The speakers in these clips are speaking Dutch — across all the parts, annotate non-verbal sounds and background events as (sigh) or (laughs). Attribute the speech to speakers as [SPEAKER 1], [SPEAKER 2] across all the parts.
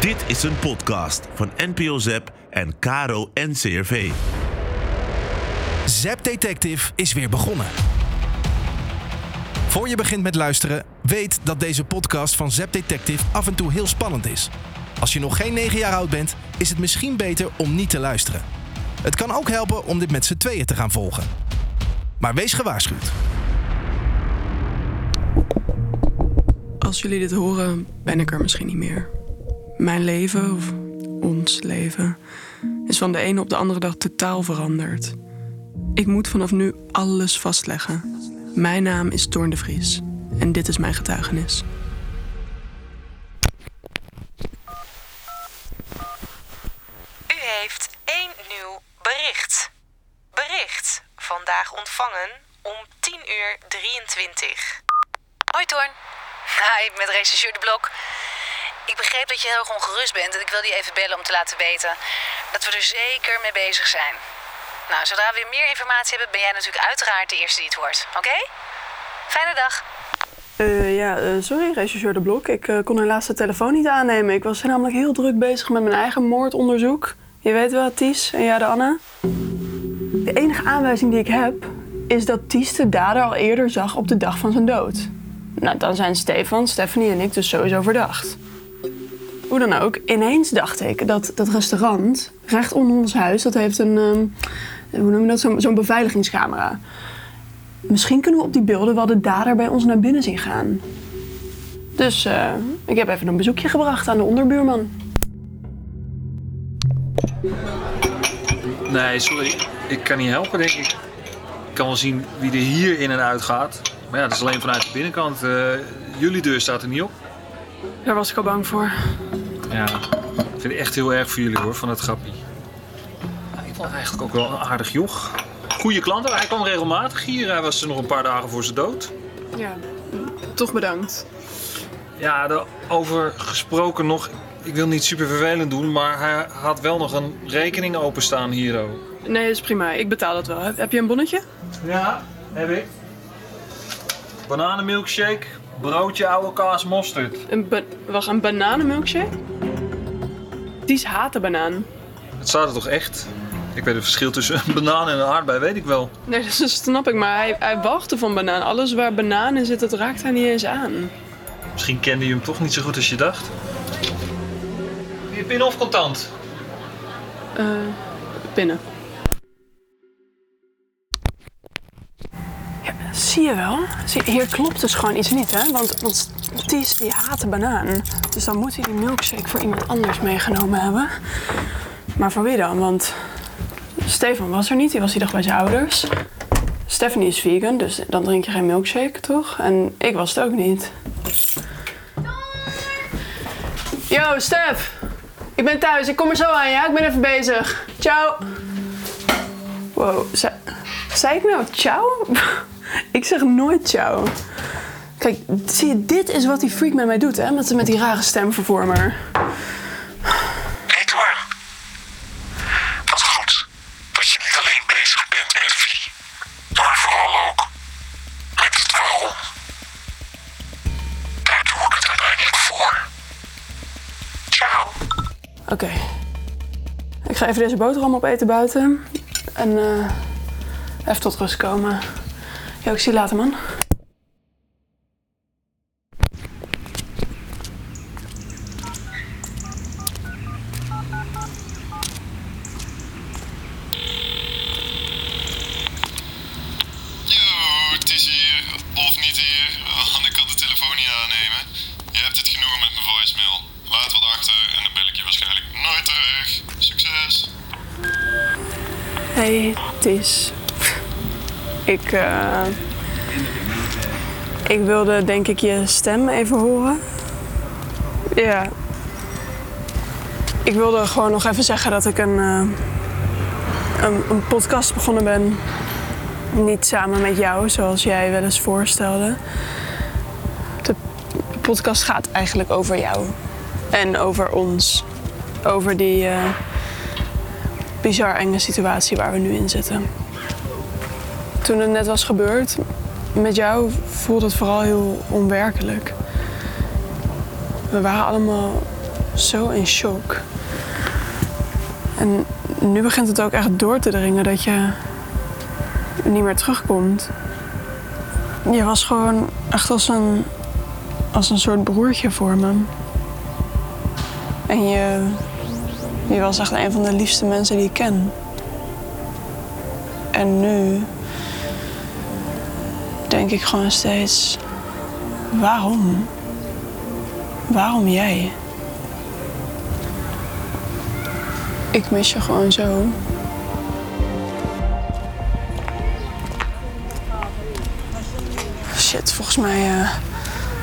[SPEAKER 1] Dit is een podcast van NPO Zep en Caro NCRV.
[SPEAKER 2] Zap Detective is weer begonnen. Voor je begint met luisteren, weet dat deze podcast van Zap Detective af en toe heel spannend is. Als je nog geen 9 jaar oud bent, is het misschien beter om niet te luisteren. Het kan ook helpen om dit met z'n tweeën te gaan volgen. Maar wees gewaarschuwd.
[SPEAKER 3] Als jullie dit horen, ben ik er misschien niet meer. Mijn leven, of ons leven, is van de ene op de andere dag totaal veranderd. Ik moet vanaf nu alles vastleggen. Mijn naam is Toorn de Vries en dit is mijn getuigenis.
[SPEAKER 4] U heeft één nieuw bericht. Bericht vandaag ontvangen om 10 uur 23.
[SPEAKER 5] Hoi Toorn. Hi, met rechercheur De Blok. Ik begreep dat je heel erg ongerust bent en ik wilde je even bellen om te laten weten dat we er zeker mee bezig zijn. Nou, zodra we weer meer informatie hebben, ben jij natuurlijk uiteraard de eerste die het hoort. Oké? Fijne dag.
[SPEAKER 3] Eh, ja, eh, sorry, rechercheur De Blok. Ik eh, kon helaas de telefoon niet aannemen. Ik was namelijk heel druk bezig met mijn eigen moordonderzoek. Je weet wel, Ties en ja, de Anne. De enige aanwijzing die ik heb, is dat Ties de dader al eerder zag op de dag van zijn dood. Nou, dan zijn Stefan, Stephanie en ik dus sowieso verdacht. Hoe dan ook, ineens dacht ik dat dat restaurant recht onder ons huis, dat heeft een, ehm, hoe noem je dat, zo'n zo'n beveiligingscamera. Misschien kunnen we op die beelden wel de dader bij ons naar binnen zien gaan. Dus eh, ik heb even een bezoekje gebracht aan de onderbuurman.
[SPEAKER 6] Nee, sorry. Ik kan niet helpen, denk ik. Ik kan wel zien wie er hier in en uit gaat. Maar ja, dat is alleen vanuit de binnenkant. Eh, jullie deur staat er niet op.
[SPEAKER 3] Daar was ik al bang voor.
[SPEAKER 6] Ja, ik vind het echt heel erg voor jullie hoor, van het grappie. Ik vond eigenlijk ook wel een aardig joch. Goeie klant, hij kwam regelmatig hier. Hij was er nog een paar dagen voor zijn dood.
[SPEAKER 3] Ja, toch bedankt.
[SPEAKER 6] Ja, daarover gesproken nog. Ik wil niet super vervelend doen, maar hij had wel nog een rekening openstaan hier. oh.
[SPEAKER 3] Nee, dat is prima. Ik betaal dat wel. Heb- Heb je een bonnetje?
[SPEAKER 6] Ja, heb ik. Bananenmilkshake, broodje oude kaas mosterd.
[SPEAKER 3] Een, ba wacht, een bananenmilkshake? Die is hatenbanaan.
[SPEAKER 6] Het staat er toch echt? Ik weet het verschil tussen een banaan en een aardbei, weet ik wel.
[SPEAKER 3] Nee, dat snap ik, maar hij, hij wachtte van banaan. Alles waar banaan in zit, dat raakt hij niet eens aan.
[SPEAKER 6] Misschien kende je hem toch niet zo goed als je dacht. Je pin of contant?
[SPEAKER 3] Eh, binnen. Ja, zie je wel? Zie, hier klopt dus gewoon iets niet, hè? Want, want Die haat de banaan. Dus dan moet hij die milkshake voor iemand anders meegenomen hebben. Maar voor wie dan? Want Stefan was er niet, die was die dag bij zijn ouders. Stephanie is vegan, dus dan drink je geen milkshake, toch? En ik was het ook niet. Yo, Stef! Ik ben thuis, ik kom er zo aan, ja? Ik ben even bezig. Ciao! Wow, zei ik nou ciao? (laughs) ik zeg nooit ciao. Kijk, zie je, dit is wat die freak met mij doet, hè? Met, met die rare stemvervormer.
[SPEAKER 7] Thor. Wat goed dat je niet alleen bezig bent met wie, maar vooral ook met het waarom. Daar doe ik het uiteindelijk voor. Ciao.
[SPEAKER 3] Oké. Ik ga even deze boterham opeten buiten. En eh, even tot rust komen. Ja, ik zie je later, man.
[SPEAKER 8] Yo, het is hier. Of niet hier. Want ik kan de telefoon niet aannemen. Je hebt het genoegen met mijn voicemail. Laat wat achter en dan bel ik je waarschijnlijk nooit terug. Succes.
[SPEAKER 3] Hey, Tis. Ik, eh, ik wilde denk ik je stem even horen. Ja. Ik wilde gewoon nog even zeggen dat ik een, eh, een, een podcast begonnen ben. Niet samen met jou, zoals jij wel eens voorstelde. De podcast gaat eigenlijk over jou. En over ons. Over die eh, bizar enge situatie waar we nu in zitten. Toen het net was gebeurd, met jou voelde het vooral heel onwerkelijk. We waren allemaal zo in shock. En nu begint het ook echt door te dringen dat je niet meer terugkomt. Je was gewoon echt als een, als een soort broertje voor me. En je, je was echt een van de liefste mensen die ik ken. En nu denk ik gewoon steeds: waarom? Waarom jij? Ik mis je gewoon zo. Shit, volgens mij. eh,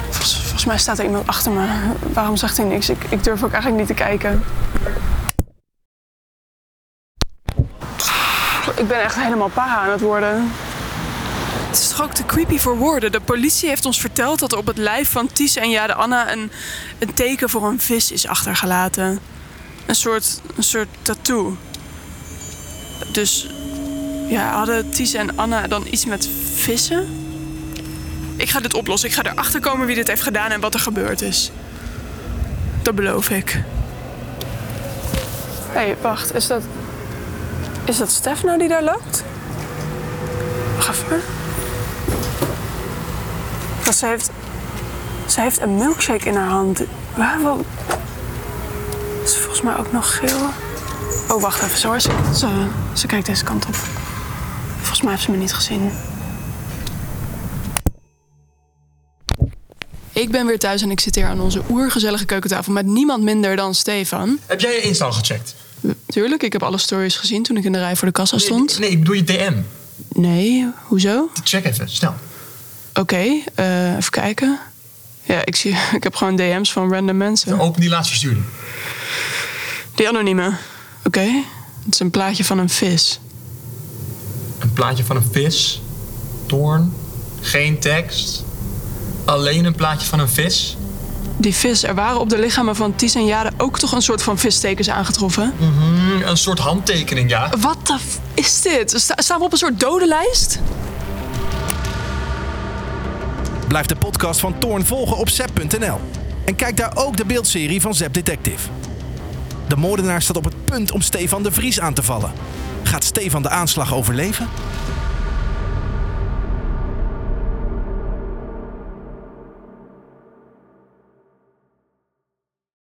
[SPEAKER 3] volgens, volgens mij staat er iemand achter me. Waarom zegt hij niks? Ik, ik durf ook eigenlijk niet te kijken. Ik ben echt helemaal pa aan het worden. Het is toch ook te creepy voor woorden. De politie heeft ons verteld dat er op het lijf van Ties en Jade Anna een, een teken voor een vis is achtergelaten. Een soort, een soort tattoo. Dus ja, hadden Ties en Anna dan iets met vissen? Ik ga dit oplossen. Ik ga erachter komen wie dit heeft gedaan en wat er gebeurd is. Dat beloof ik. Hé, hey, wacht. Is dat... Is dat Stef nou die daar loopt? Wacht even. Want ze heeft... Ze heeft een milkshake in haar hand. Waar? Wat? Is volgens mij ook nog geel. Oh, wacht even. Zo, ze, ze, ze kijkt deze kant op. Volgens mij heeft ze me niet gezien. Ik ben weer thuis en ik zit hier aan onze oergezellige keukentafel met niemand minder dan Stefan.
[SPEAKER 9] Heb jij je Insta gecheckt?
[SPEAKER 3] Tuurlijk, ik heb alle stories gezien toen ik in de rij voor de kassa stond.
[SPEAKER 9] Nee, ik bedoel je DM.
[SPEAKER 3] Nee, hoezo?
[SPEAKER 9] Check even, snel.
[SPEAKER 3] Oké, eh, even kijken. Ja, ik, zie, (laughs) ik heb gewoon DM's van random mensen.
[SPEAKER 9] Open die laatst verstuurde.
[SPEAKER 3] Die anonieme. Oké, het is een plaatje van een vis.
[SPEAKER 9] Een plaatje van een vis. Toorn. Geen tekst. Alleen een plaatje van een vis.
[SPEAKER 3] Die vis, er waren op de lichamen van Ties en Jade ook toch een soort van visstekens aangetroffen?
[SPEAKER 9] Mhm, een soort handtekening, ja.
[SPEAKER 3] Wat de f- is dit? Sta- staan we op een soort dodenlijst?
[SPEAKER 2] Blijf de podcast van Toorn volgen op zep.nl. En kijk daar ook de beeldserie van Zep Detective. De moordenaar staat op het punt om Stefan de Vries aan te vallen. Gaat Stefan de aanslag overleven?